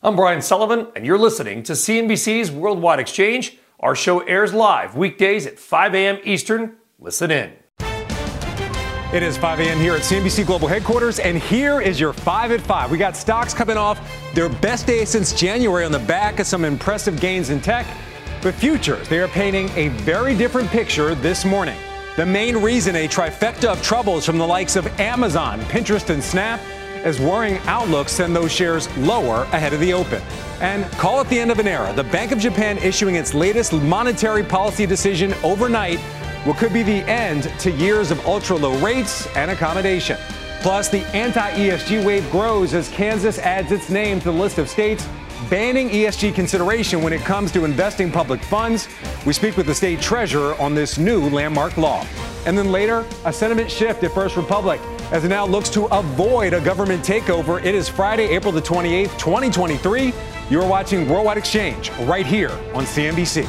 I'm Brian Sullivan, and you're listening to CNBC's Worldwide Exchange. Our show airs live weekdays at 5 a.m. Eastern. Listen in. It is 5 a.m. here at CNBC Global Headquarters, and here is your 5 at 5. We got stocks coming off their best day since January on the back of some impressive gains in tech. But futures, they are painting a very different picture this morning. The main reason a trifecta of troubles from the likes of Amazon, Pinterest, and Snap as worrying outlooks send those shares lower ahead of the open. And call it the end of an era. The Bank of Japan issuing its latest monetary policy decision overnight, what could be the end to years of ultra low rates and accommodation. Plus, the anti ESG wave grows as Kansas adds its name to the list of states banning ESG consideration when it comes to investing public funds. We speak with the state treasurer on this new landmark law. And then later, a sentiment shift at First Republic as it now looks to avoid a government takeover. It is Friday, April the 28th, 2023. You're watching Worldwide Exchange right here on CNBC.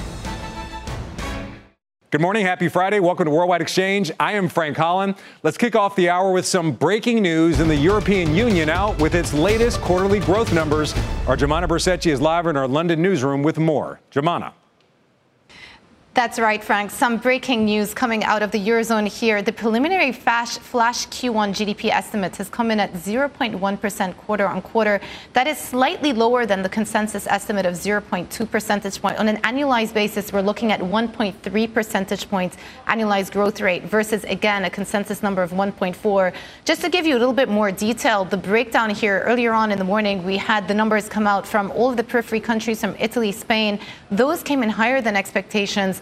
Good morning. Happy Friday. Welcome to Worldwide Exchange. I am Frank Holland. Let's kick off the hour with some breaking news in the European Union out with its latest quarterly growth numbers. Our Joumanna Bercetche is live in our London newsroom with more. Joumanna. That's right, Frank. Some breaking news coming out of the Eurozone here. The preliminary flash, flash Q1 GDP estimate has come in at 0.1% quarter on quarter. That is slightly lower than the consensus estimate of 0.2 percentage point. On an annualized basis, we're looking at 1.3 percentage points annualized growth rate versus, again, a consensus number of 1.4. Just to give you a little bit more detail, the breakdown here earlier on in the morning, we had the numbers come out from all of the periphery countries from Italy, Spain. Those came in higher than expectations.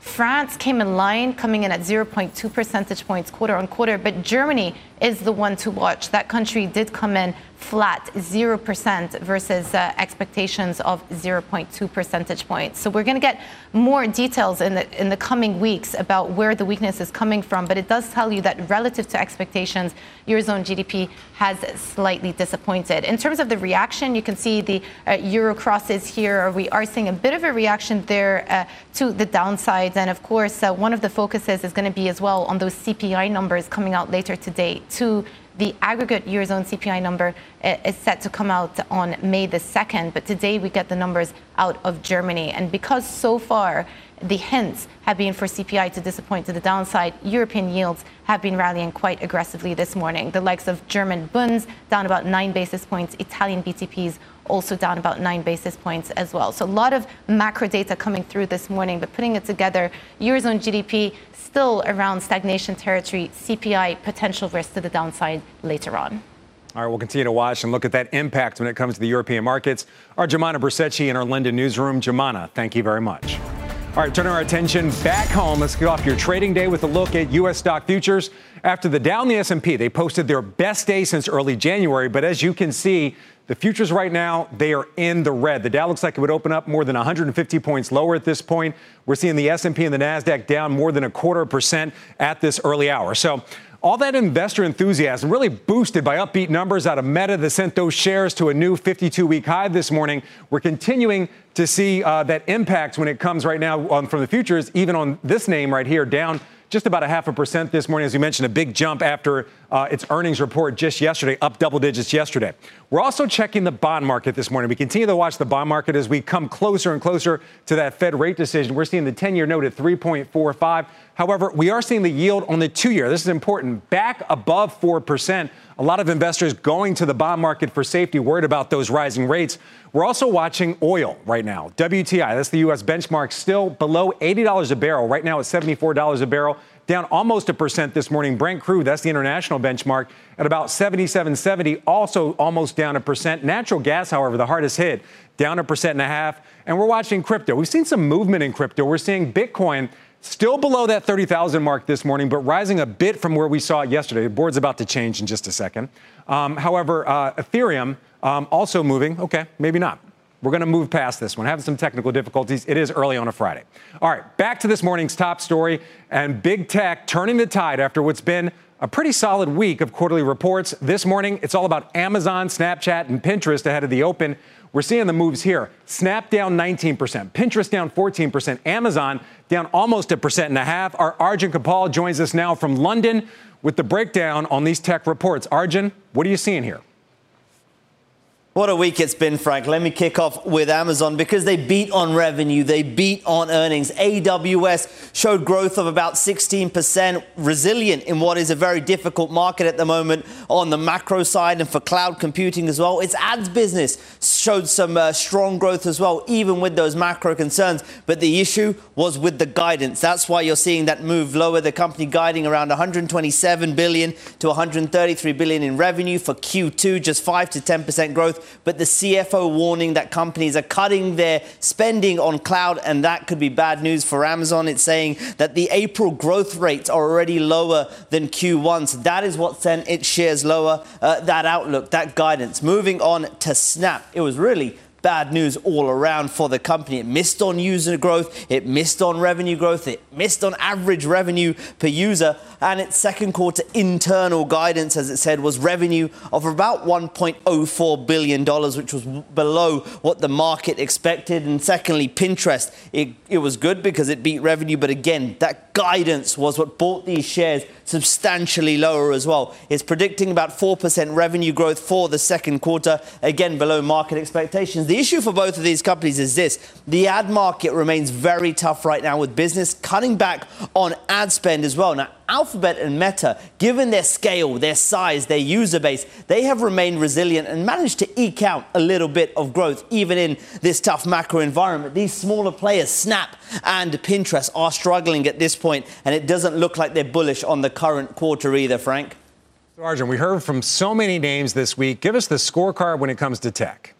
France came in line, coming in at 0.2 percentage points quarter on quarter, but Germany is the one to watch. That country did come in flat, 0% versus uh, expectations of 0.2 percentage points. So we're going to get more details in the in the coming weeks about where the weakness is coming from, but it does tell you that relative to expectations, eurozone GDP has slightly disappointed. In terms of the reaction, you can see the uh, euro crosses here. We are seeing a bit of a reaction there uh, to the downside, and of course, uh, one of the focuses is going to be as well on those CPI numbers coming out later today to the aggregate Eurozone CPI number uh, is set to come out on May the 2nd, but today we get the numbers out of Germany. And because so far the hints have been for CPI to disappoint to the downside, European yields have been rallying quite aggressively this morning. The likes of German Bunds down about nine basis points, Italian BTPs also down about nine basis points as well. So a lot of macro data coming through this morning, but putting it together, Eurozone GDP still around stagnation territory, CPI potential risk to the downside later on. All right, we'll continue to watch and look at that impact when it comes to the European markets. Our Joumanna Bercetche in our London newsroom. Joumanna, thank you very much. All right, turning our attention back home. Let's kick off your trading day with a look at U.S. stock futures. After the Dow and the S&P, they posted their best day since early January. But as you can see, the futures right now, they are in the red. The Dow looks like it would open up more than 150 points lower at this point. We're seeing the S&P and the Nasdaq down more than a quarter percent at this early hour. So all that investor enthusiasm really boosted by upbeat numbers out of Meta that sent those shares to a new 52 week high this morning. We're continuing to see uh, that impact when it comes right now on, from the futures, even on this name right here, down just about a half a percent this morning. As you mentioned, a big jump after uh, its earnings report just yesterday, up double digits yesterday. We're also checking the bond market this morning. We continue to watch the bond market as we come closer and closer to that Fed rate decision. We're seeing the 10 year note at 3.45. However, we are seeing the yield on the two year, this is important, back above 4%. A lot of investors going to the bond market for safety, worried about those rising rates. We're also watching oil right now. WTI, that's the U.S. benchmark, still below $80 a barrel. Right now, it's $74 a barrel down almost a percent this morning. Brent crude, that's the international benchmark, at about 77.70, also almost down a percent. Natural gas, however, the hardest hit, down a percent and a half. And we're watching crypto. We've seen some movement in crypto. We're seeing Bitcoin still below that 30,000 mark this morning, but rising a bit from where we saw it yesterday. The board's about to change in just a second. Um, however, uh, Ethereum um, also moving. Okay, maybe not. We're going to move past this one. Having some technical difficulties. It is early on a Friday. All right, back to this morning's top story and big tech turning the tide after what's been a pretty solid week of quarterly reports. This morning, it's all about Amazon, Snapchat, and Pinterest ahead of the open. We're seeing the moves here. Snap down 19%, Pinterest down 14%, Amazon down almost a percent and a half. Our Arjun Kharpal joins us now from London with the breakdown on these tech reports. Arjun, what are you seeing here? What a week it's been, Frank. Let me kick off with Amazon because they beat on revenue, they beat on earnings. AWS showed growth of about 16%, resilient in what is a very difficult market at the moment on the macro side and for cloud computing as well. Its ads business showed some uh, strong growth as well, even with those macro concerns. But the issue was with the guidance. That's why you're seeing that move lower. The company guiding around 127 billion to 133 billion in revenue for Q2, just 5 to 10% growth but the CFO warning that companies are cutting their spending on cloud, and that could be bad news for Amazon. It's saying that the April growth rates are already lower than Q1. So that is what sent its shares lower. Uh, that outlook, that guidance. Moving on to Snap, it was really bad news all around for the company. It missed on user growth, it missed on revenue growth, it missed on average revenue per user, and its second quarter internal guidance, as it said, was revenue of about $1.04 billion, which was below what the market expected. And secondly, Pinterest, it, it was good because it beat revenue, but again, that guidance was what brought these shares substantially lower as well. It's predicting about 4% revenue growth for the second quarter, again below market expectations. The issue for both of these companies is this the ad market remains very tough right now with business cutting back on ad spend as well. Now, Alphabet and Meta, given their scale, their size, their user base, they have remained resilient and managed to eke out a little bit of growth even in this tough macro environment. These smaller players, Snap and Pinterest, are struggling at this point, and it doesn't look like they're bullish on the current quarter either, Frank. Arjun, we heard from so many names this week. Give us the scorecard when it comes to tech.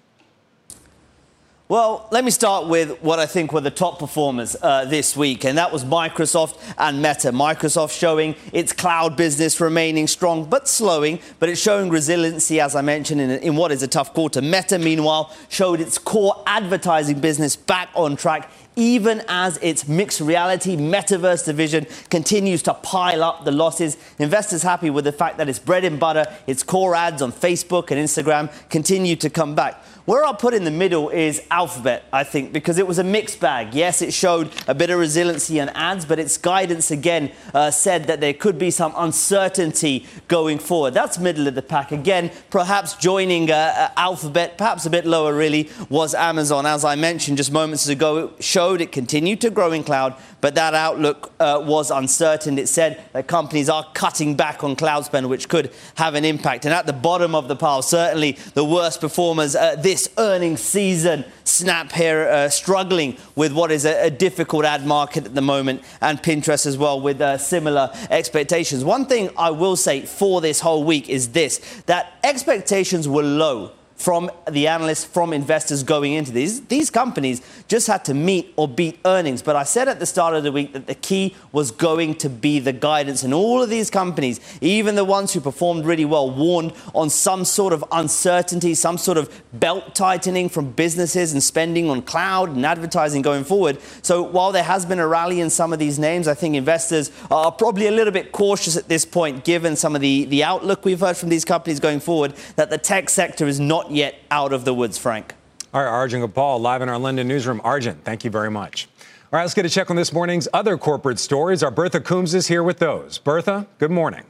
Well, let me start with what I think were the top performers uh, this week, and that was Microsoft and Meta. Microsoft showing its cloud business remaining strong but slowing, but it's showing resiliency, as I mentioned, in, in what is a tough quarter. Meta, meanwhile, showed its core advertising business back on track even as its mixed reality metaverse division continues to pile up the losses. Investors happy with the fact that its bread and butter, its core ads on Facebook and Instagram continue to come back. Where I'll put in the middle is Alphabet, I think, because it was a mixed bag. Yes, it showed a bit of resiliency on ads, but its guidance again uh, said that there could be some uncertainty going forward. That's middle of the pack. Again, perhaps joining uh, uh, Alphabet, perhaps a bit lower really, was Amazon. As I mentioned just moments ago, it showed it continued to grow in cloud, but that outlook uh, was uncertain. It said that companies are cutting back on cloud spend, which could have an impact. And at the bottom of the pile, certainly the worst performers uh, this earnings season. Snap here uh, struggling with what is a, a, difficult ad market at the moment, and Pinterest as well with uh, similar expectations. One thing I will say for this whole week is this that expectations were low from the analysts, from investors going into these. These companies just had to meet or beat earnings. But I said at the start of the week that the key was going to be the guidance. And all of these companies, even the ones who performed really well, warned on some sort of uncertainty, some sort of belt tightening from businesses and spending on cloud and advertising going forward. So while there has been a rally in some of these names, I think investors are probably a little bit cautious at this point, given some of the, the outlook we've heard from these companies going forward, that the tech sector is not yet out of the woods, Frank. All right, Arjun Kharpal, live in our London newsroom. Arjun, thank you very much. All right, let's get a check on this morning's other corporate stories. Our Bertha Coombs is here with those. Bertha, good morning.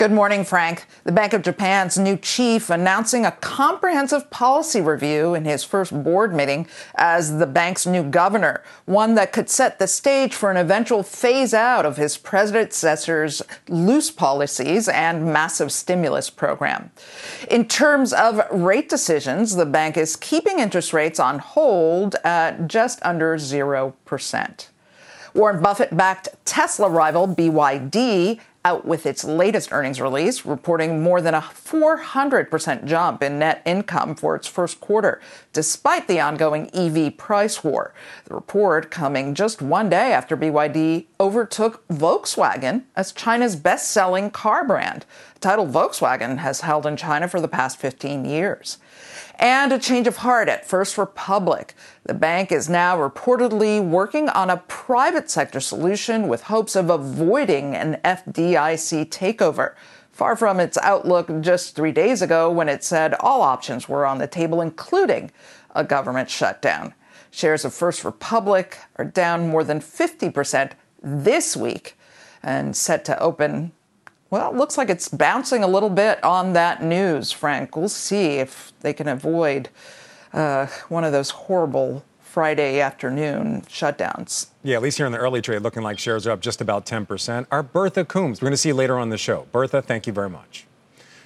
Good morning, Frank. The Bank of Japan's new chief announcing a comprehensive policy review in his first board meeting as the bank's new governor, one that could set the stage for an eventual phase out of his predecessor's loose policies and massive stimulus program. In terms of rate decisions, the bank is keeping interest rates on hold at just under 0%. Warren Buffett backed Tesla rival BYD out with its latest earnings release, reporting more than a 400% jump in net income for its first quarter, despite the ongoing EV price war. The report coming just one day after BYD overtook Volkswagen as China's best selling car brand. The title Volkswagen has held in China for the past 15 years. And a change of heart at First Republic. The bank is now reportedly working on a private sector solution with hopes of avoiding an FDIC takeover. Far from its outlook just three days ago when it said all options were on the table, including a government shutdown. Shares of First Republic are down more than 50% this week and set to open. Well, it looks like it's bouncing a little bit on that news, Frank. We'll see if they can avoid uh, one of those horrible Friday afternoon shutdowns. Yeah, at least here in the early trade, looking like shares are up just about 10%. Our Bertha Coombs, we're going to see later on the show. Bertha, thank you very much.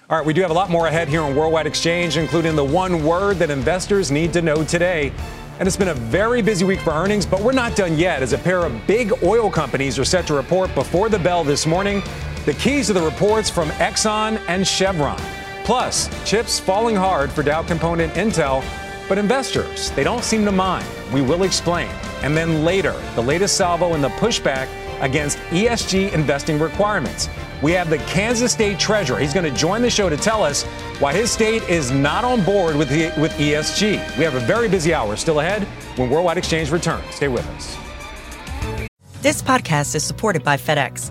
All right, we do have a lot more ahead here on Worldwide Exchange, including the one word that investors need to know today. And it's been a very busy week for earnings, but we're not done yet as a pair of big oil companies are set to report before the bell this morning. The keys to the reports from Exxon and Chevron. Plus, chips falling hard for Dow component Intel, but investors, they don't seem to mind. We will explain. And then later, the latest salvo in the pushback against ESG investing requirements. We have the Kansas State Treasurer. He's going to join the show to tell us why his state is not on board with, the, with ESG. We have a very busy hour still ahead when Worldwide Exchange returns. Stay with us. This podcast is supported by FedEx.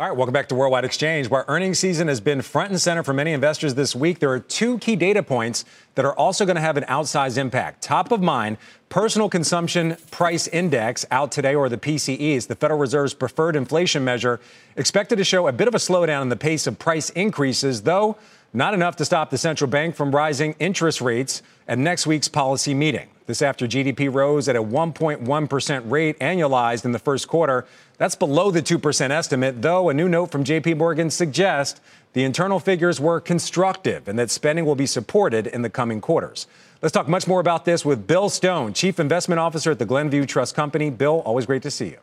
All right, welcome back to Worldwide Exchange. While earnings season has been front and center for many investors this week, there are two key data points that are also going to have an outsized impact. Top of mind, personal consumption price index out today, or the PCE, is the Federal Reserve's preferred inflation measure, expected to show a bit of a slowdown in the pace of price increases, though not enough to stop the central bank from rising interest rates at next week's policy meeting. This after GDP rose at a 1.1% rate annualized in the first quarter. That's below the 2% estimate, though a new note from JP Morgan suggests the internal figures were constructive and that spending will be supported in the coming quarters. Let's talk much more about this with Bill Stone, Chief Investment Officer at the Glenview Trust Company. Bill, always great to see you.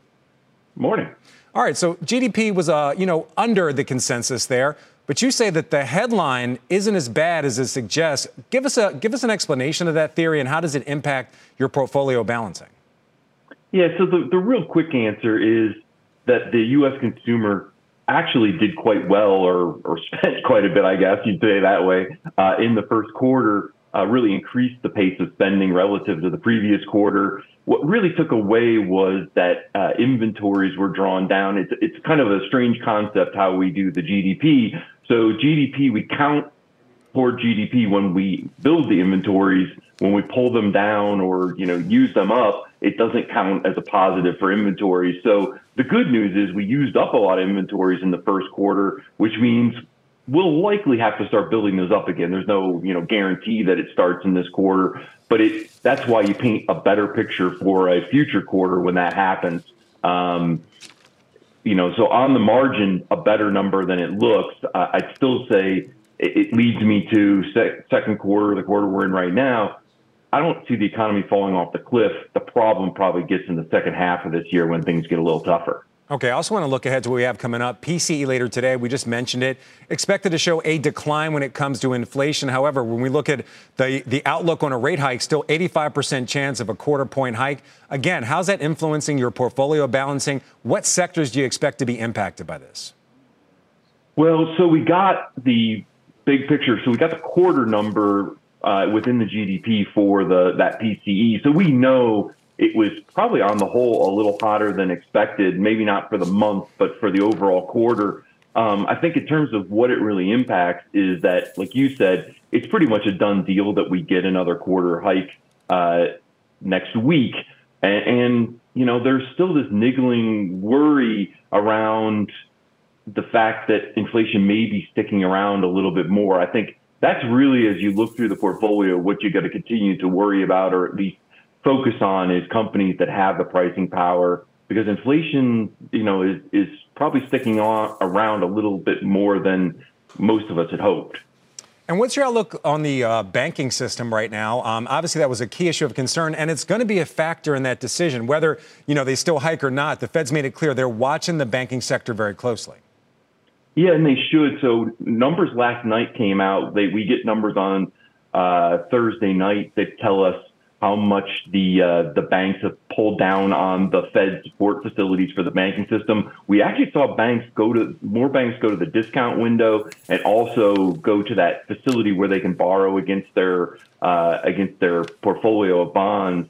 Morning. All right, so GDP was, uh, you know, under the consensus there. But you say that the headline isn't as bad as it suggests. Give us a give us an explanation of that theory and how does it impact your portfolio balancing? Yeah, so the, the real quick answer is that the U.S. consumer actually did quite well or, or spent quite a bit, I guess you'd say that way, uh, in the first quarter, uh, really increased the pace of spending relative to the previous quarter. What really took away was that uh, inventories were drawn down. It's, it's kind of a strange concept how we do the GDP. So GDP, we count toward GDP when we build the inventories. When we pull them down or you know use them up, it doesn't count as a positive for inventory. So the good news is we used up a lot of inventories in the first quarter, which means we'll likely have to start building those up again. There's no you know guarantee that it starts in this quarter, but it that's why you paint a better picture for a future quarter when that happens. Um, you know, so on the margin, a better number than it looks. Uh, I'd still say it, it leads me to sec- second quarter, the quarter we're in right now. I don't see the economy falling off the cliff. The problem probably gets in the second half of this year when things get a little tougher. Okay, I also want to look ahead to what we have coming up. PCE later today, we just mentioned it, expected to show a decline when it comes to inflation. However, when we look at the, the outlook on a rate hike, still 85% chance of a quarter point hike. Again, how's that influencing your portfolio balancing? What sectors do you expect to be impacted by this? Well, so we got the big picture. So we got the quarter number uh, within the GDP for the that PCE. So we know it was probably on the whole a little hotter than expected. Maybe not for the month, but for the overall quarter. Um, I think in terms of what it really impacts is that, like you said, it's pretty much a done deal that we get another quarter hike uh, next week. And, and, you know, there's still this niggling worry around the fact that inflation may be sticking around a little bit more. I think that's really, as you look through the portfolio, what you got to continue to worry about or at least focus on is companies that have the pricing power because inflation, you know, is, is probably sticking on around a little bit more than most of us had hoped. And what's your outlook on the uh, banking system right now? Um, obviously, that was a key issue of concern, and it's going to be a factor in that decision, whether you know they still hike or not. The Fed's made it clear they're watching the banking sector very closely. Yeah, and they should. So numbers last night came out. They, we get numbers on uh, Thursday night that tell us how much the uh, the banks have pulled down on the Fed support facilities for the banking system. We actually saw banks go to more banks go to the discount window and also go to that facility where they can borrow against their uh, against their portfolio of bonds.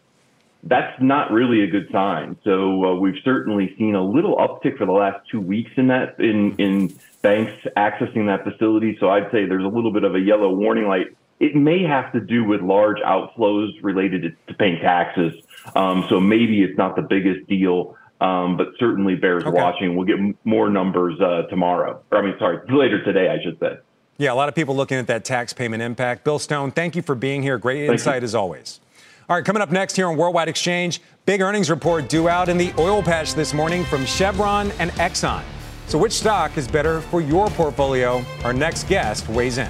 That's not really a good sign. So uh, we've certainly seen a little uptick for the last two weeks in that in in banks accessing that facility. So I'd say there's a little bit of a yellow warning light it may have to do with large outflows related to, to paying taxes. Um, so maybe it's not the biggest deal, um, but certainly bears okay. watching. We'll get m- more numbers uh, tomorrow. Or, I mean, sorry, later today, I should say. Yeah, a lot of people looking at that tax payment impact. Bill Stone, thank you for being here. Great insight as always. All right, coming up next here on Worldwide Exchange, big earnings report due out in the oil patch this morning from Chevron and Exxon. So, which stock is better for your portfolio? Our next guest weighs in.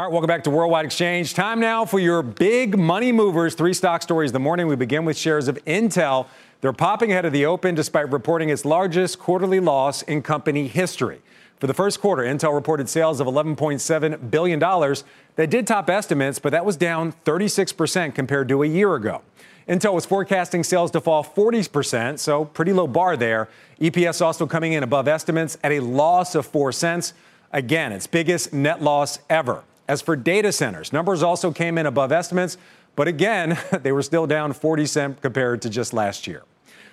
All right, welcome back to Worldwide Exchange. Time now for your big money movers. Three stock stories the morning. We begin with shares of Intel. They're popping ahead of the open despite reporting its largest quarterly loss in company history. For the first quarter, Intel reported sales of $11.7 billion. That did top estimates, but that was down 36% compared to a year ago. Intel was forecasting sales to fall 40%, so pretty low bar there. EPS also coming in above estimates at a loss of 4 cents. Again, its biggest net loss ever. As for data centers, numbers also came in above estimates, but again, they were still down 40 cents compared to just last year.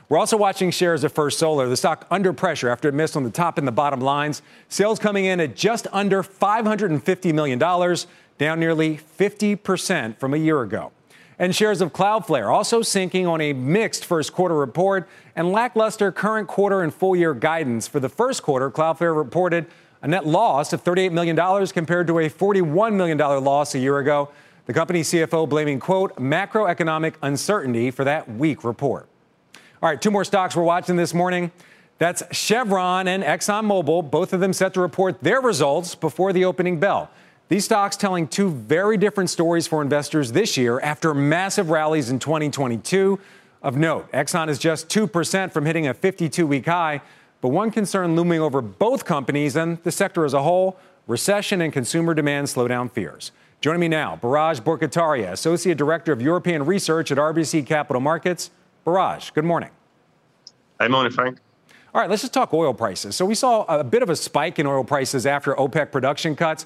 We're also watching shares of First Solar, the stock under pressure after it missed on the top and the bottom lines. Sales coming in at just under $550 million, down nearly 50% from a year ago. And shares of Cloudflare also sinking on a mixed first quarter report and lackluster current quarter and full year guidance. For the first quarter, Cloudflare reported a net loss of $38 million compared to a $41 million loss a year ago. The company CFO blaming, quote, macroeconomic uncertainty for that weak report. All right, two more stocks we're watching this morning. That's Chevron and ExxonMobil, both of them set to report their results before the opening bell. These stocks telling two very different stories for investors this year after massive rallies in 2022. Of note, Exxon is just 2% from hitting a 52 week high. But one concern looming over both companies and the sector as a whole recession and consumer demand slowdown fears. Joining me now, Biraj Borkhataria, Associate Director of European Research at RBC Capital Markets. Biraj, good morning. Good morning, Frank. All right, let's just talk oil prices. So we saw a bit of a spike in oil prices after OPEC production cuts.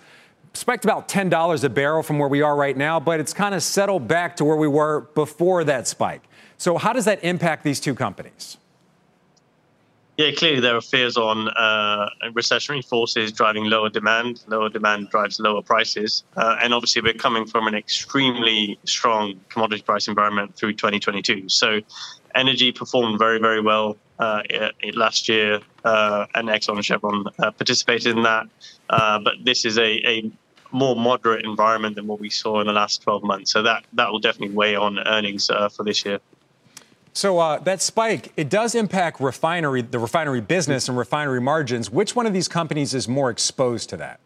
Spiked about $10 a barrel from where we are right now, but it's kind of settled back to where we were before that spike. So, how does that impact these two companies? Yeah, clearly there are fears on uh, recessionary forces driving lower demand. Lower demand drives lower prices. Uh, and obviously, we're coming from an extremely strong commodity price environment through 2022. So, energy performed very, very well uh, last year, uh, and Exxon and Chevron uh, participated in that. Uh, but this is a, a more moderate environment than what we saw in the last 12 months. So, that, that will definitely weigh on earnings for this year. So uh, that spike, it does impact refinery, the refinery business and refinery margins. Which one of these companies is more exposed to that?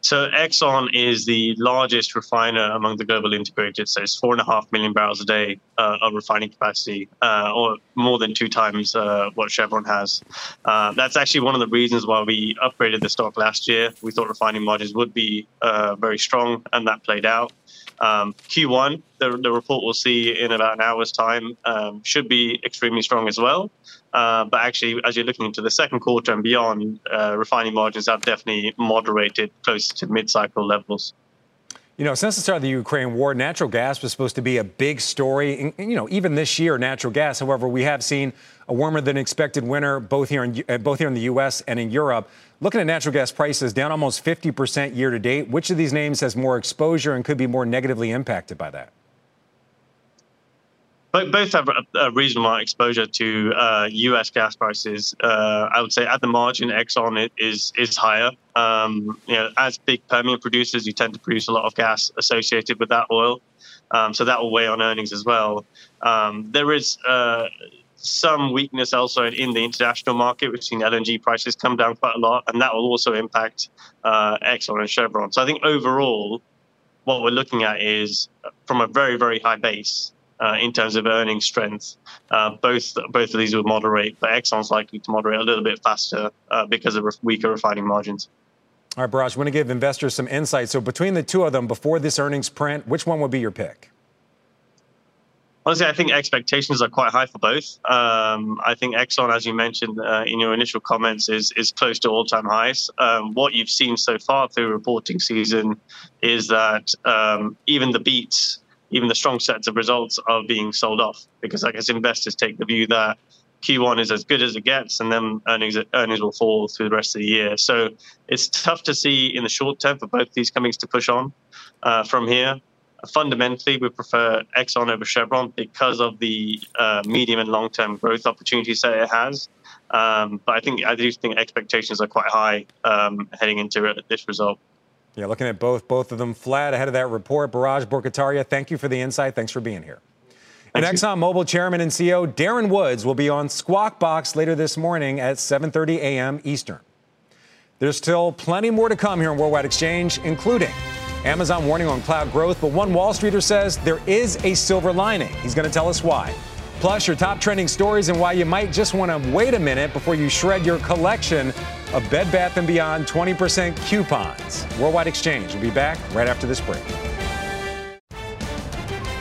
So Exxon is the largest refiner among the global integrated. So it's four and a half million barrels a day uh, of refining capacity, uh, or more than two times uh, what Chevron has. Uh, that's actually one of the reasons why we upgraded the stock last year. We thought refining margins would be uh, very strong, and that played out. Um, Q1, the, the, report we'll see in about an hour's time, um, should be extremely strong as well. Uh, but actually, as you're looking into the second quarter and beyond, uh, refining margins have definitely moderated close to mid-cycle levels. You know, since the start of the Ukraine war, natural gas was supposed to be a big story. And, you know, even this year, natural gas. However, we have seen a warmer than expected winter both here in uh, both here in the U.S. and in Europe. Looking at natural gas prices down almost 50 percent year to date. Which of these names has more exposure and could be more negatively impacted by that? both have a, reasonable exposure to uh, U.S. gas prices. Uh, I would say at the margin, Exxon is is higher. Um, you know, as big Permian producers, you tend to produce a lot of gas associated with that oil, um, so that will weigh on earnings as well. Um, there is uh, some weakness also in the international market. We've seen LNG prices come down quite a lot, and that will also impact uh, Exxon and Chevron. So I think overall, what we're looking at is from a very very high base uh, in terms of earning strength. Uh, both both of these will moderate, but Exxon's likely to moderate a little bit faster uh, because of weaker refining margins. All right, Biraj, I want to give investors some insight. So between the two of them, before this earnings print, which one would be your pick? Honestly, I think expectations are quite high for both. Um, I think Exxon, as you mentioned uh, in your initial comments, is is close to all-time highs. Um, what you've seen so far through reporting season is that um, even the beats even the strong sets of results are being sold off because I guess investors take the view that Q1 is as good as it gets, and then earnings earnings will fall through the rest of the year. So it's tough to see in the short term for both these companies to push on uh, from here. Fundamentally, we prefer Exxon over Chevron because of the uh, medium and long term growth opportunities that it has. Um, but I think I do think expectations are quite high um, heading into this result. Yeah, looking at both, both of them flat ahead of that report. Biraj Borkhataria, thank you for the insight. Thanks for being here. And ExxonMobil Chairman and CEO Darren Woods will be on Squawk Box later this morning at 7:30 a.m. Eastern. There's still plenty more to come here on Worldwide Exchange, including Amazon warning on cloud growth, but one Wall Streeter says there is a silver lining. He's going to tell us why. Plus, your top trending stories and why you might just want to wait a minute before you shred your collection of Bed Bath & Beyond 20% coupons. Worldwide Exchange will be back right after this break.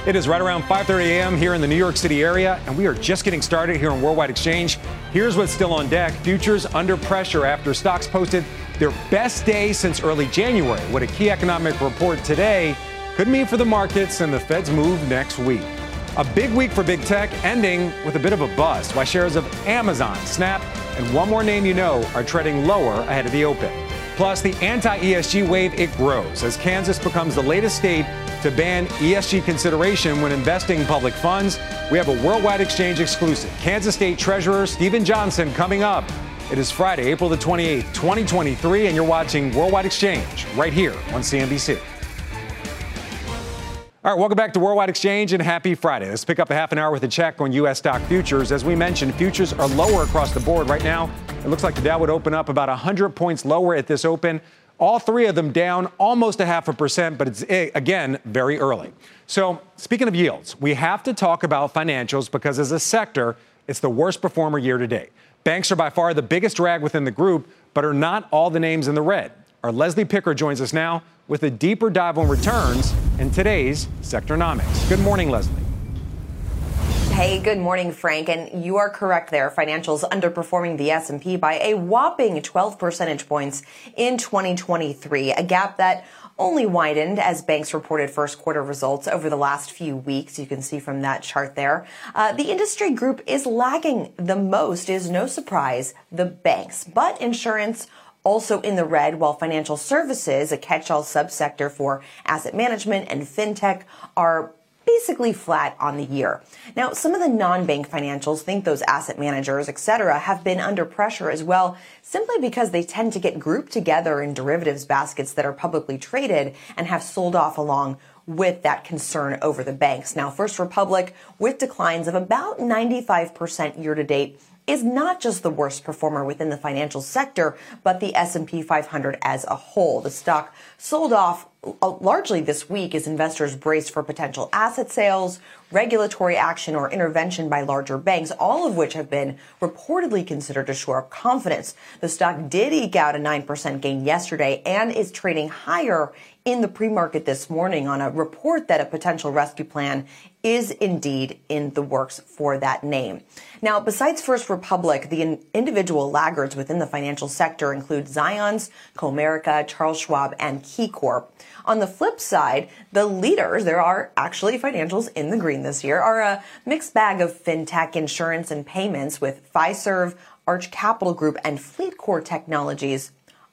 It is right around 5:30 a.m. here in the New York City area, and we are just getting started here on Worldwide Exchange. Here's what's still on deck: futures under pressure after stocks posted their best day since early January. What a key economic report today could mean for the markets and the Fed's move next week. A big week for big tech, ending with a bit of a bust. Why shares of Amazon, Snap, and one more name you know are treading lower ahead of the open. Plus, the anti ESG wave, it grows as Kansas becomes the latest state to ban ESG consideration when investing public funds. We have a worldwide exchange exclusive. Kansas State Treasurer Steven Johnson coming up. It is Friday, April the 28th, 2023, and you're watching Worldwide Exchange right here on CNBC. All right, welcome back to Worldwide Exchange and happy Friday. Let's pick up a half an hour with a check on U.S. stock futures. As we mentioned, futures are lower across the board right now. It looks like the Dow would open up about 100 points lower at this open. All three of them down almost a half a percent, but it's, eh, again, very early. So, speaking of yields, we have to talk about financials because as a sector, it's the worst performer year to date. Banks are by far the biggest drag within the group, but are not all the names in the red. Our Leslie Picker joins us now with a deeper dive on returns in today's Sectornomics. Good morning, Leslie. Hey, good morning, Frank. And you are correct there. Financials underperforming the S&P by a whopping 12 percentage points in 2023, a gap that only widened as banks reported first quarter results over the last few weeks. You can see from that chart there. Uh, the industry group is lagging the most is no surprise the banks, but insurance also in the red, while financial services, a catch-all subsector for asset management and fintech, are basically flat on the year. Now, some of the non-bank financials think those asset managers, etc., have been under pressure as well, simply because they tend to get grouped together in derivatives baskets that are publicly traded and have sold off along with that concern over the banks. Now, First Republic, with declines of about 95% year to date, is not just the worst performer within the financial sector, but the S&P 500 as a whole. The stock sold off uh, largely this week as investors braced for potential asset sales, regulatory action, or intervention by larger banks, all of which have been reportedly considered to shore up confidence. The stock did eke out a 9% gain yesterday and is trading higher in the pre-market this morning on a report that a potential rescue plan is indeed in the works for that name. Now, besides First Republic, the individual laggards within the financial sector include Zions, Comerica, Charles Schwab, and KeyCorp. On the flip side, the leaders, there are actually financials in the green this year, are a mixed bag of fintech, insurance, and payments with Fiserv, Arch Capital Group, and FleetCor Technologies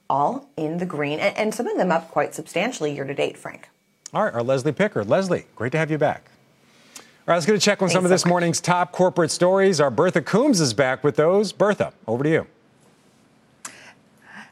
all in the green, and, and some of them up quite substantially year to date, Frank. All right, our Leslie Picker. Leslie, great to have you back. All right, let's get a check on Thanks some of so this much. morning's top corporate stories. Our Bertha Coombs is back with those. Bertha, over to you.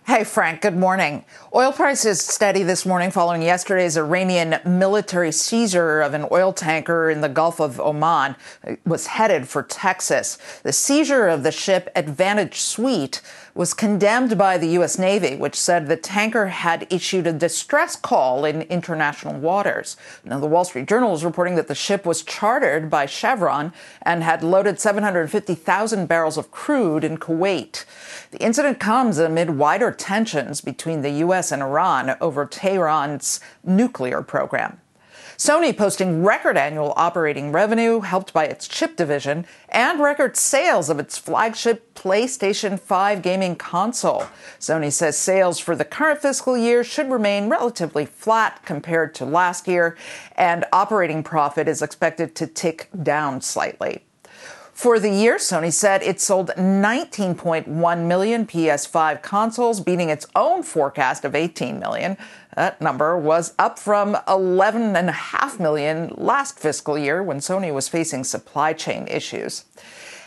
Hey, Frank, good morning. Oil prices steady this morning following yesterday's Iranian military seizure of an oil tanker in the Gulf of Oman. It was headed for Texas. The seizure of the ship Advantage Sweet was condemned by the U.S. Navy, which said the tanker had issued a distress call in international waters. Now, the Wall Street Journal is reporting that the ship was chartered by Chevron and had loaded 750,000 barrels of crude in Kuwait. The incident comes amid wider tensions between the U.S. and Iran over Tehran's nuclear program. Sony posting record annual operating revenue helped by its chip division and record sales of its flagship PlayStation 5 gaming console. Sony says sales for the current fiscal year should remain relatively flat compared to last year, and operating profit is expected to tick down slightly. For the year, Sony said it sold 19.1 million PS5 consoles, beating its own forecast of 18 million. That number was up from 11.5 million last fiscal year when Sony was facing supply chain issues.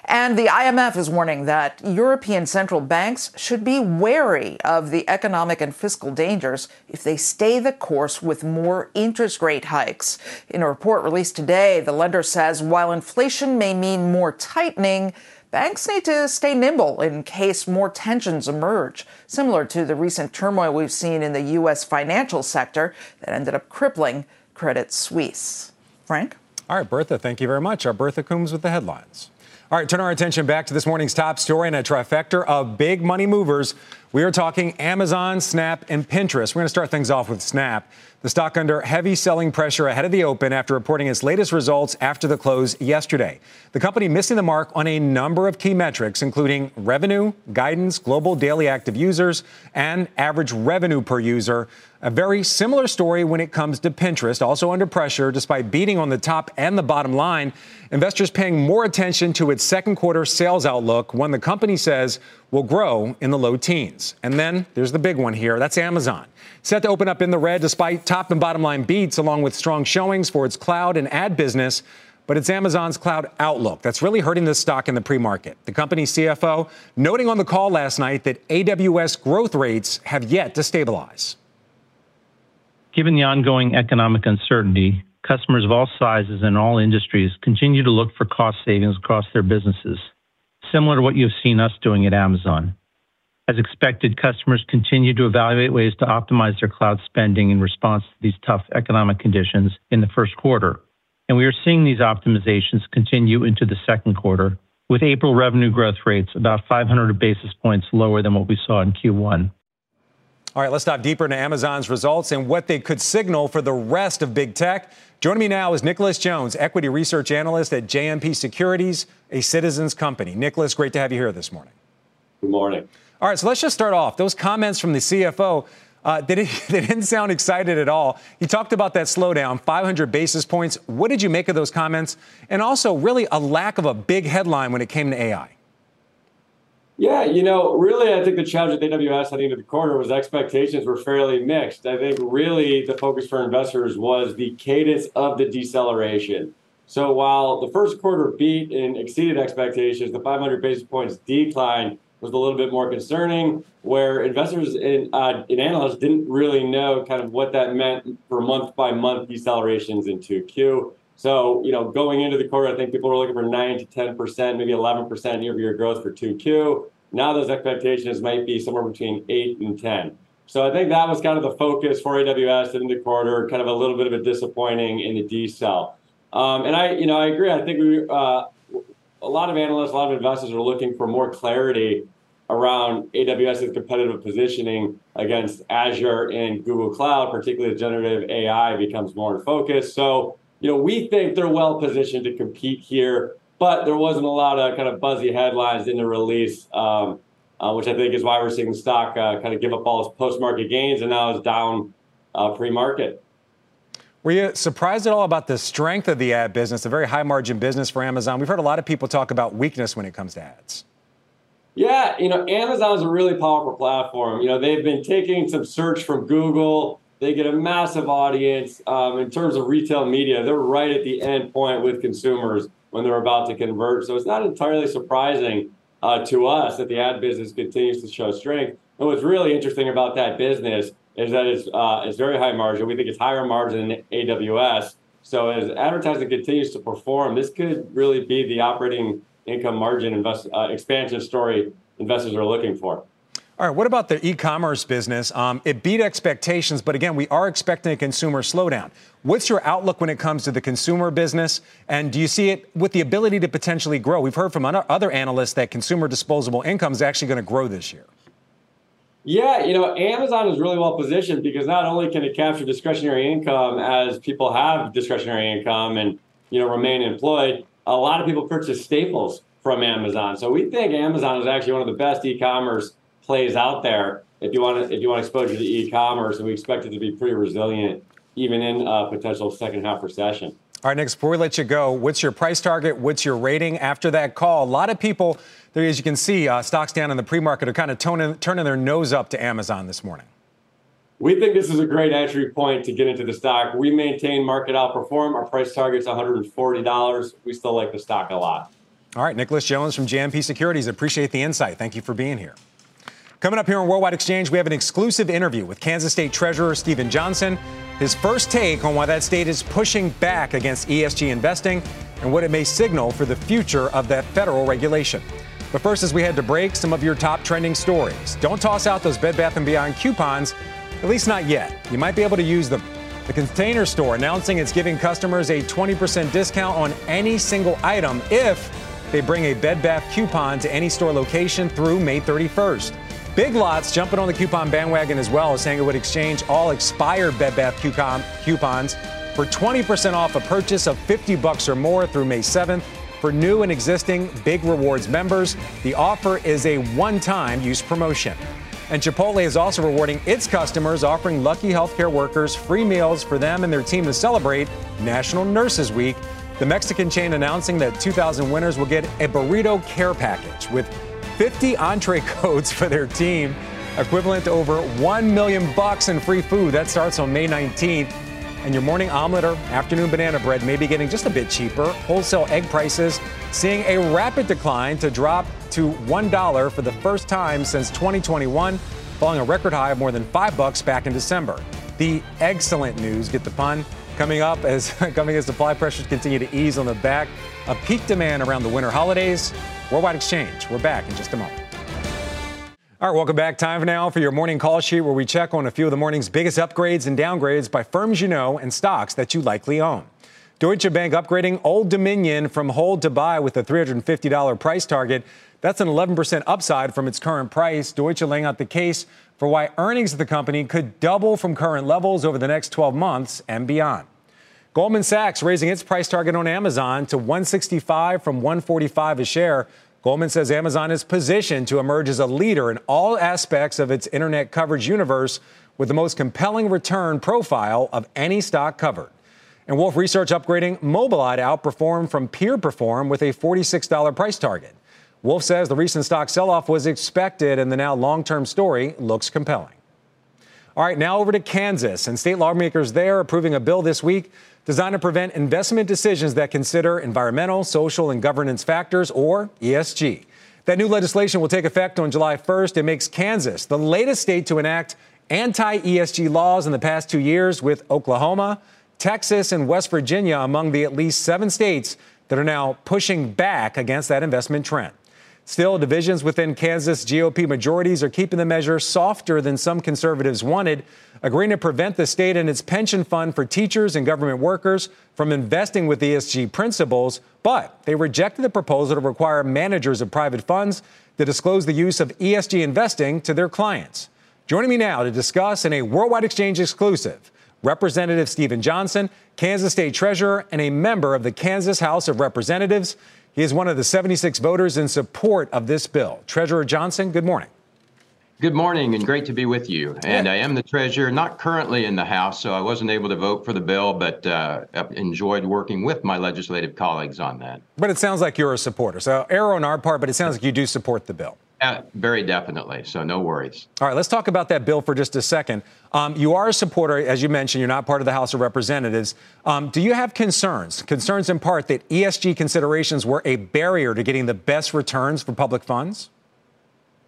And the IMF is warning that European central banks should be wary of the economic and fiscal dangers if they stay the course with more interest rate hikes. In a report released today, the lender says while inflation may mean more tightening, banks need to stay nimble in case more tensions emerge, similar to the recent turmoil we've seen in the U.S. financial sector that ended up crippling Credit Suisse. Frank? All right, Bertha, thank you very much. Our Bertha Coombs with the headlines. All right, turn our attention back to this morning's top story and a trifecta of big money movers. We are talking Amazon, Snap, and Pinterest. We're going to start things off with Snap. The stock under heavy selling pressure ahead of the open after reporting its latest results after the close yesterday. The company missing the mark on a number of key metrics, including revenue, guidance, global daily active users, and average revenue per user. A very similar story when it comes to Pinterest, also under pressure despite beating on the top and the bottom line. Investors paying more attention to its second quarter sales outlook, one the company says will grow in the low teens. And then there's the big one here that's Amazon. Set to open up in the red despite top and bottom line beats, along with strong showings for its cloud and ad business. But it's Amazon's cloud outlook that's really hurting this stock in the pre market. The company's CFO noting on the call last night that AWS growth rates have yet to stabilize. Given the ongoing economic uncertainty, customers of all sizes and all industries continue to look for cost savings across their businesses, similar to what you've seen us doing at Amazon. As expected, customers continue to evaluate ways to optimize their cloud spending in response to these tough economic conditions in the first quarter. And we are seeing these optimizations continue into the second quarter, with April revenue growth rates about 500 basis points lower than what we saw in Q1. All right, let's dive deeper into Amazon's results and what they could signal for the rest of big tech. Joining me now is Nicholas Jones, equity research analyst at JMP Securities, a Citizens company. Nicholas, great to have you here this morning. Good morning. All right, so let's just start off. Those comments from the CFO, uh, they, didn't, they didn't sound excited at all. He talked about that slowdown, 500 basis points. What did you make of those comments? And also, really, a lack of a big headline when it came to AI. Yeah, you know, really, I think the challenge with AWS heading into the quarter was expectations were fairly mixed. I think really the focus for investors was the cadence of the deceleration. So while the first quarter beat and exceeded expectations, the 500 basis points decline was a little bit more concerning, where investors and, uh, and analysts didn't really know kind of what that meant for month by month decelerations in 2Q. So, you know, going into the quarter, I think people were looking for 9 to 10%, maybe 11% year over year growth for 2Q. Now those expectations might be somewhere between 8 and 10. So I think that was kind of the focus for AWS in the quarter, kind of a little bit of a disappointing in the decel. Um, and I, you know, I agree. I think we, uh, a lot of analysts, a lot of investors are looking for more clarity around AWS's competitive positioning against Azure and Google Cloud, particularly as generative AI becomes more in focus. So, you know, we think they're well positioned to compete here, but there wasn't a lot of kind of buzzy headlines in the release, um, uh, which I think is why we're seeing the stock uh, kind of give up all its post-market gains and now is down uh, pre-market. Were you surprised at all about the strength of the ad business, a very high margin business for Amazon? We've heard a lot of people talk about weakness when it comes to ads. Yeah, you know, Amazon is a really powerful platform. You know, they've been taking some search from Google. They get a massive audience um, in terms of retail media. They're right at the end point with consumers when they're about to convert. So it's not entirely surprising uh, to us that the ad business continues to show strength. And what's really interesting about that business is that it's uh, it's very high margin. We think it's higher margin than AWS. So as advertising continues to perform, this could really be the operating income margin invest, uh, expansion story investors are looking for. All right, what about the e-commerce business? Um, it beat expectations, but again, we are expecting a consumer slowdown. What's your outlook when it comes to the consumer business, and do you see it with the ability to potentially grow? We've heard from other analysts that consumer disposable income is actually going to grow this year. Yeah, you know, Amazon is really well positioned because not only can it capture discretionary income as people have discretionary income and you know remain employed, a lot of people purchase staples from Amazon. So we think Amazon is actually one of the best e-commerce plays out there. If you want to, if you want exposure to e-commerce, and we expect it to be pretty resilient even in a potential second half recession. All right, Nick, before we let you go, what's your price target? What's your rating after that call? A lot of people, there, as you can see, uh, stocks down in the pre market are kind of toning, turning their nose up to Amazon this morning. We think this is a great entry point to get into the stock. We maintain market outperform. Our price target is $140. We still like the stock a lot. All right, Nicholas Jones from JMP Securities. Appreciate the insight. Thank you for being here. Coming up here on Worldwide Exchange, we have an exclusive interview with Kansas State Treasurer Steven Johnson. His first take on why that state is pushing back against ESG investing and what it may signal for the future of that federal regulation. But first, as we head to break, some of your top trending stories. Don't toss out those Bed Bath & Beyond coupons at least not yet. You might be able to use them. The Container Store announcing it's giving customers a 20% discount on any single item if they bring a Bed Bath coupon to any store location through May 31st. Big Lots jumping on the coupon bandwagon as well, saying it would exchange all expired Bed Bath coupon, coupons for 20% off a purchase of 50 bucks or more through May 7th. For new and existing Big Rewards members, the offer is a one-time use promotion. And Chipotle is also rewarding its customers, offering lucky healthcare workers free meals for them and their team to celebrate National Nurses Week. The Mexican chain announcing that 2,000 winners will get a burrito care package with 50 entree codes for their team, equivalent to over 1 million bucks in free food. That starts on May 19th. And your morning omelet or afternoon banana bread may be getting just a bit cheaper. Wholesale egg prices seeing a rapid decline to drop to $1 for the first time since 2021, following a record high of more than 5 bucks back in December. The excellent news, get the pun, coming up as coming as supply pressures continue to ease on the back of peak demand around the winter holidays. Worldwide Exchange. We're back in just a moment. All right, welcome back. Time now for your morning call sheet where we check on a few of the morning's biggest upgrades and downgrades by firms you know and stocks that you likely own. Deutsche Bank upgrading Old Dominion from hold to buy with a $350 price target. That's an 11% upside from its current price. Deutsche laying out the case for why earnings of the company could double from current levels over the next 12 months and beyond. Goldman Sachs raising its price target on Amazon to 165 from 145 a share. Goldman says Amazon is positioned to emerge as a leader in all aspects of its internet coverage universe with the most compelling return profile of any stock covered. And Wolfe Research upgrading Mobileye to outperform from peer perform with a $46 price target. Wolfe says the recent stock sell off was expected and the now long term story looks compelling. All right, now over to Kansas. And state lawmakers there approving a bill this week designed to prevent investment decisions that consider environmental, social, and governance factors, or ESG. That new legislation will take effect on July 1st. It makes Kansas the latest state to enact anti ESG laws in the past two years, with Oklahoma, Texas and West Virginia among the at least seven states that are now pushing back against that investment trend. Still, divisions within Kansas GOP majorities are keeping the measure softer than some conservatives wanted, agreeing to prevent the state and its pension fund for teachers and government workers from investing with ESG principles. But they rejected the proposal to require managers of private funds to disclose the use of ESG investing to their clients. Joining me now to discuss in a Worldwide Exchange exclusive, Representative Steven Johnson, Kansas State Treasurer, and a member of the Kansas House of Representatives. He is one of the 76 voters in support of this bill. Treasurer Johnson, good morning. Good morning, and great to be with you. And I am the treasurer, not currently in the House, so I wasn't able to vote for the bill, but uh, enjoyed working with my legislative colleagues on that. But it sounds like you're a supporter. So, error on our part, but it sounds like you do support the bill. Uh, very definitely. So, no worries. All right, let's talk about that bill for just a second. Um, you are a supporter, as you mentioned, you're not part of the House of Representatives. Um, do you have concerns, concerns in part that ESG considerations were a barrier to getting the best returns for public funds?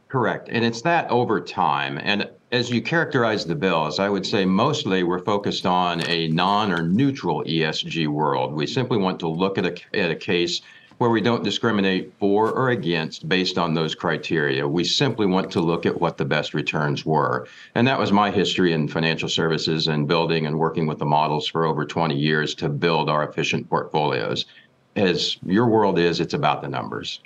Correct. And it's that over time. And as you characterize the bills, I would say mostly we're focused on a non or neutral ESG world. We simply want to look at a, at a case where we don't discriminate for or against based on those criteria. We simply want to look at what the best returns were. And that was my history in financial services and building and working with the models for over 20 years to build our efficient portfolios. As your world is, it's about the numbers.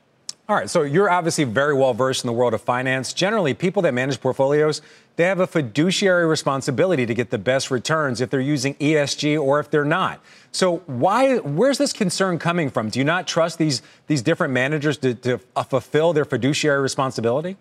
All right, so you're obviously very well versed in the world of finance. Generally, people that manage portfolios, they have a fiduciary responsibility to get the best returns if they're using ESG or if they're not. So why where's this concern coming from? Do you not trust these these different managers to, to uh, fulfill their fiduciary responsibility?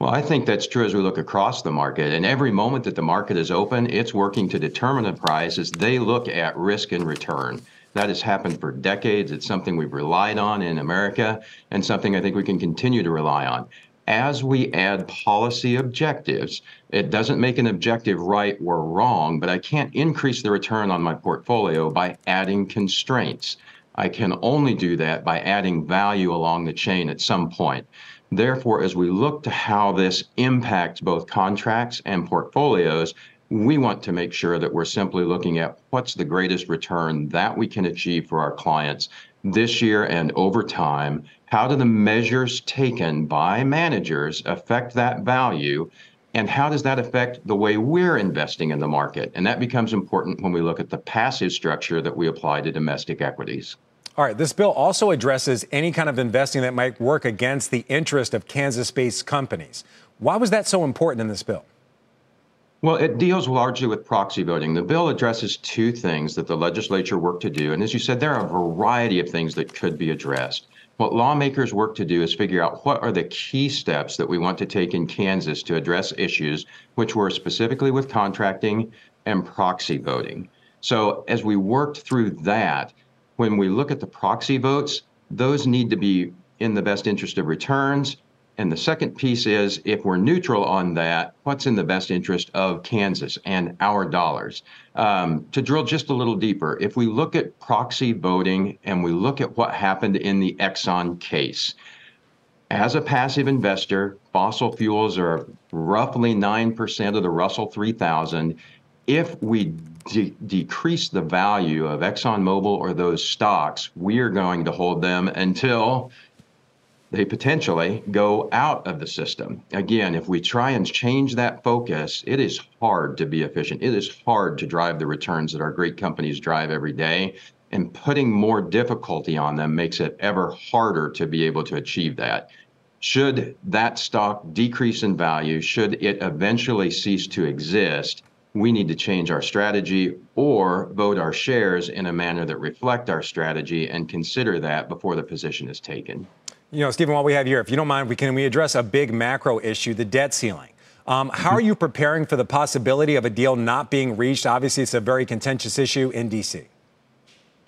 Well, I think that's true as we look across the market. And every moment that the market is open, it's working to determine the price as they look at risk and return. That has happened for decades. It's something we've relied on in America and something I think we can continue to rely on. As we add policy objectives, it doesn't make an objective right or wrong, but I can't increase the return on my portfolio by adding constraints. I can only do that by adding value along the chain at some point. Therefore, as we look to how this impacts both contracts and portfolios, we want to make sure that we're simply looking at what's the greatest return that we can achieve for our clients this year and over time. How do the measures taken by managers affect that value? And how does that affect the way we're investing in the market? And that becomes important when we look at the passive structure that we apply to domestic equities. All right, this bill also addresses any kind of investing that might work against the interest of Kansas based companies. Why was that so important in this bill? Well, it deals largely with proxy voting. The bill addresses two things that the legislature worked to do. And as you said, there are a variety of things that could be addressed. What lawmakers work to do is figure out what are the key steps that we want to take in Kansas to address issues, which were specifically with contracting and proxy voting. So as we worked through that, when we look at the proxy votes, those need to be in the best interest of returns and the second piece is if we're neutral on that, what's in the best interest of Kansas and our dollars? Um, to drill just a little deeper, if we look at proxy voting and we look at what happened in the Exxon case, as a passive investor, fossil fuels are roughly 9% of the Russell 3000. If we de- decrease the value of ExxonMobil or those stocks, we are going to hold them until they potentially go out of the system. Again, if we try and change that focus, it is hard to be efficient. It is hard to drive the returns that our great companies drive every day. And putting more difficulty on them makes it ever harder to be able to achieve that. Should that stock decrease in value, should it eventually cease to exist, we need to change our strategy or vote our shares in a manner that reflect our strategy and consider that before the position is taken. You know, Steven, while we have here, if you don't mind, we can we address a big macro issue, the debt ceiling. Um, how are you preparing for the possibility of a deal not being reached? Obviously, it's a very contentious issue in D.C.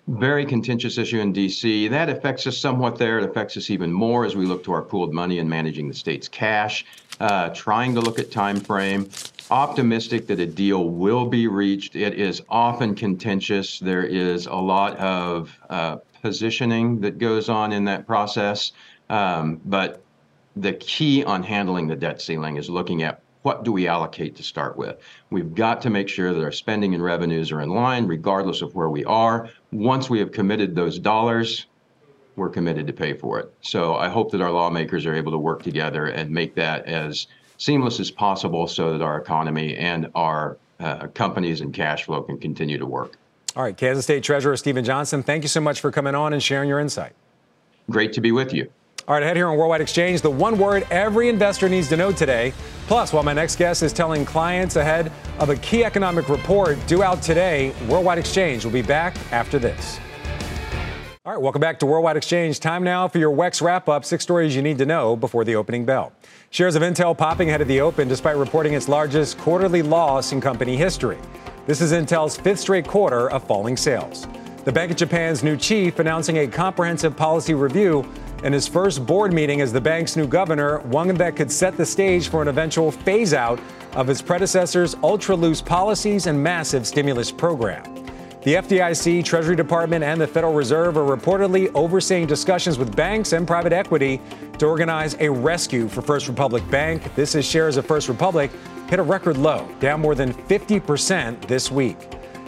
Very contentious issue in D.C. That affects us somewhat there. It affects us even more as we look to our pooled money and managing the state's cash. Uh, trying to look at time frame. Optimistic that a deal will be reached. It is often contentious. There is a lot of uh, positioning that goes on in that process. Um, but the key on handling the debt ceiling is looking at what do we allocate to start with? We've got to make sure that our spending and revenues are in line, regardless of where we are. Once we have committed those dollars, we're committed to pay for it. So I hope that our lawmakers are able to work together and make that as seamless as possible so that our economy and our uh, companies and cash flow can continue to work. All right, Kansas State Treasurer Steven Johnson, thank you so much for coming on and sharing your insight. Great to be with you. All right, ahead here on Worldwide Exchange, the one word every investor needs to know today. Plus, while my next guest is telling clients ahead of a key economic report due out today, Worldwide Exchange will be back after this. All right, welcome back to Worldwide Exchange. Time now for your WEX wrap up six stories you need to know before the opening bell. Shares of Intel popping ahead of the open despite reporting its largest quarterly loss in company history. This is Intel's fifth straight quarter of falling sales. The Bank of Japan's new chief announcing a comprehensive policy review in his first board meeting as the bank's new governor, one that could set the stage for an eventual phase out of his predecessor's ultra loose policies and massive stimulus program. The FDIC, Treasury Department, and the Federal Reserve are reportedly overseeing discussions with banks and private equity to organize a rescue for First Republic Bank. This is shares of First Republic hit a record low, down more than 50% this week.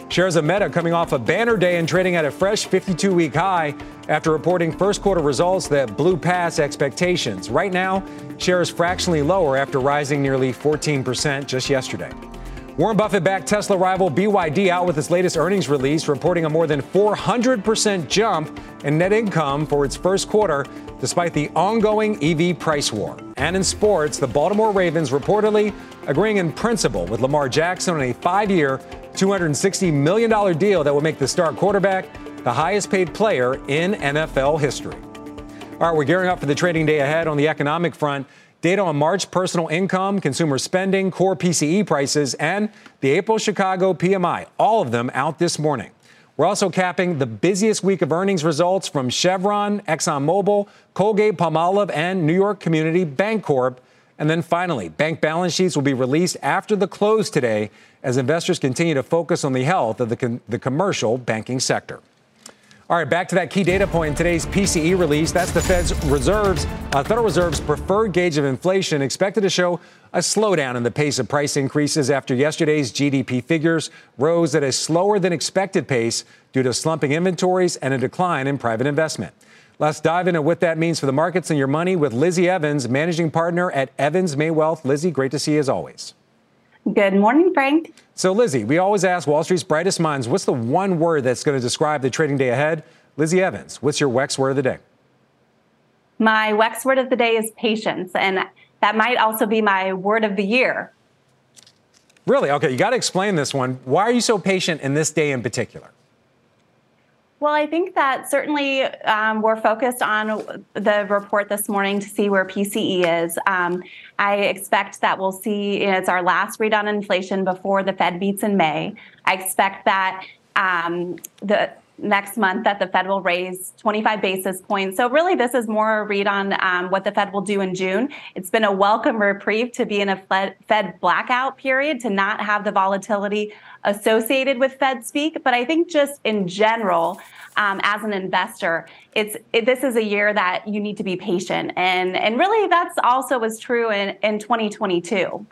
Shares of Meta coming off a banner day and trading at a fresh 52 week high after reporting first quarter results that blew past expectations. Right now, shares fractionally lower after rising nearly 14% just yesterday. Warren Buffett backed Tesla rival BYD out with its latest earnings release, reporting a more than 400% jump in net income for its first quarter, despite the ongoing EV price war. And in sports, the Baltimore Ravens reportedly agreeing in principle with Lamar Jackson on a five year, $260 million deal that will make the star quarterback the highest paid player in NFL history. All right, we're gearing up for the trading day ahead on the economic front. Data on March personal income, consumer spending, core PCE prices, and the April Chicago PMI, all of them out this morning. We're also capping the busiest week of earnings results from Chevron, ExxonMobil, Colgate Palmolive, and New York Community Bank Corp. And then finally, bank balance sheets will be released after the close today as investors continue to focus on the health of the, the commercial banking sector. All right, back to that key data point in today's PCE release. That's the Fed's reserves, uh, Federal Reserve's preferred gauge of inflation, expected to show a slowdown in the pace of price increases after yesterday's GDP figures rose at a slower than expected pace due to slumping inventories and a decline in private investment. Let's dive into what that means for the markets and your money with Lizzie Evans, managing partner at Evans May Wealth. Lizzie, great to see you as always. Good morning, Frank. So, Lizzie, we always ask Wall Street's brightest minds what's the one word that's going to describe the trading day ahead? Lizzie Evans, what's your WEX word of the day? My WEX word of the day is patience, and that might also be my word of the year. Really? Okay, you got to explain this one. Why are you so patient in this day in particular? Well, I think that certainly um, we're focused on the report this morning to see where PCE is. Um, I expect that we'll see you know, it's our last read on inflation before the Fed meets in May. I expect that um, the next month that the Fed will raise 25 basis points. So really, this is more a read on um, what the Fed will do in June. It's been a welcome reprieve to be in a Fed blackout period to not have the volatility associated with Fed speak. But I think just in general, um, as an investor, it's it, this is a year that you need to be patient, and and really that's also was true in in 2022.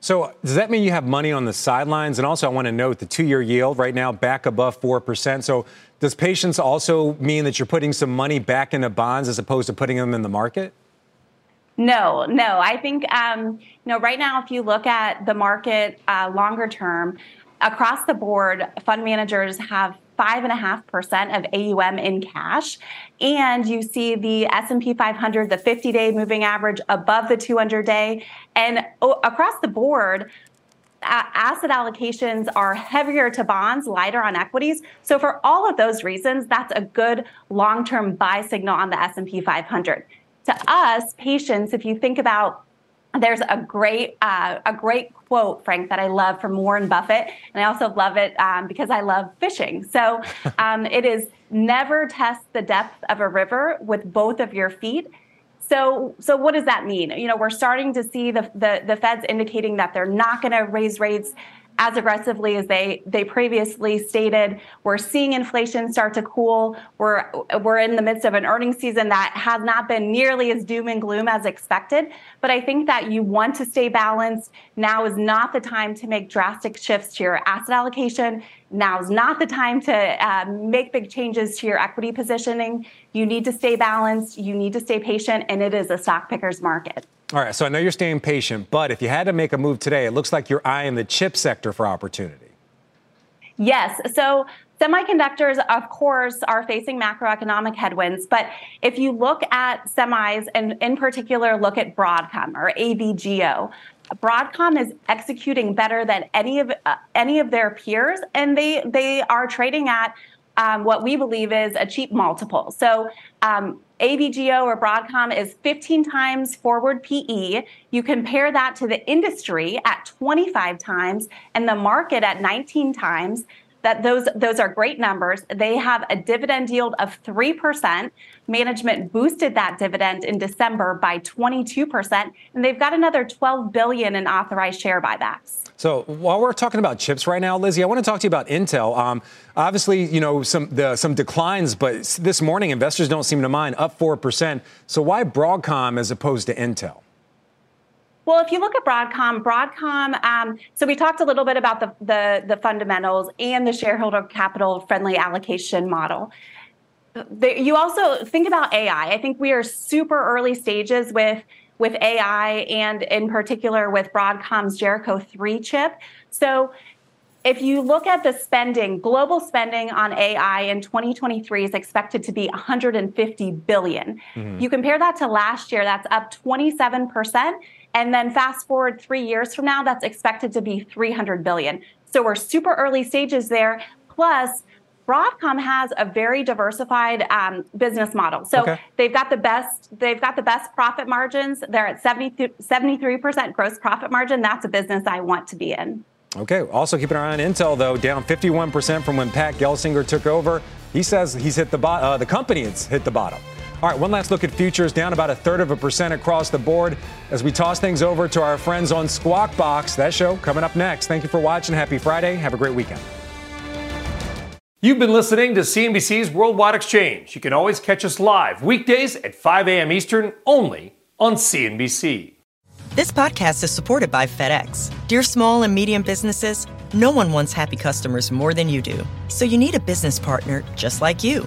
So does that mean you have money on the sidelines? And also, I want to note the two-year yield right now back above four percent. So does patience also mean that you're putting some money back into bonds as opposed to putting them in the market? No, no. I think um, you know right now, if you look at the market uh, longer term, across the board, fund managers have five and a half percent of AUM in cash, and you see the S&P 500, the 50-day moving average above the 200-day, and across the board. asset allocations are heavier to bonds, lighter on equities. So for all of those reasons, that's a good long-term buy signal on the S&P 500. To us, patience, if you think about there's a great uh, a great quote, Frank, that I love from Warren Buffett, and I also love it um, because I love fishing. So um, it is never test the depth of a river with both of your feet. So, so what does that mean? You know, we're starting to see the the, the Feds indicating that they're not going to raise rates as aggressively as they they previously stated. We're seeing inflation start to cool. We're we're in the midst of an earnings season that has not been nearly as doom and gloom as expected. But I think that you want to stay balanced. Now is not the time to make drastic shifts to your asset allocation. Now is not the time to uh, make big changes to your equity positioning. You need to stay balanced. You need to stay patient, and it is a stock picker's market. All right, so I know you're staying patient, but if you had to make a move today, it looks like you're eyeing the chip sector for opportunity. Yes. So semiconductors, of course, are facing macroeconomic headwinds. But if you look at semis, and in particular, look at Broadcom or AVGO, Broadcom is executing better than any of uh, any of their peers, and they they are trading at um, what we believe is a cheap multiple. So um, AVGO or Broadcom is 15 times forward PE. You compare that to the industry at 25 times and the market at 19 times. That those those are great numbers. They have a dividend yield of 3%. Management boosted that dividend in December by 22%, and they've got another 12 billion in authorized share buybacks. So while we're talking about chips right now, Lizzie, I want to talk to you about Intel. Um, obviously, you know some the, some declines, but this morning investors don't seem to mind, up four percent. So why Broadcom as opposed to Intel? Well, if you look at Broadcom, Broadcom, um, so we talked a little bit about the, the, the fundamentals and the shareholder capital friendly allocation model. The, you also think about AI. I think we are super early stages with with AI and in particular with Broadcom's Jericho 3 chip. So if you look at the spending, global spending on AI in 2023 is expected to be 150 billion. Mm-hmm. You compare that to last year, that's up 27%. And then fast forward three years from now, that's expected to be 300 billion. So we're super early stages there. Plus, Broadcom has a very diversified um, business model. So okay. they've got the best they've got the best profit margins. They're at 73% gross profit margin. That's a business I want to be in. Okay. Also keeping an eye on Intel though, down 51% from when Pat Gelsinger took over. He says he's hit the bottom. Uh, the company has hit the bottom. All right, one last look at futures, down about a third of a percent across the board as we toss things over to our friends on Squawk Box. That show coming up next. Thank you for watching. Happy Friday. Have a great weekend. You've been listening to CNBC's Worldwide Exchange. You can always catch us live weekdays at 5 a.m. Eastern only on CNBC. This podcast is supported by FedEx. Dear small and medium businesses, no one wants happy customers more than you do. So you need a business partner just like you.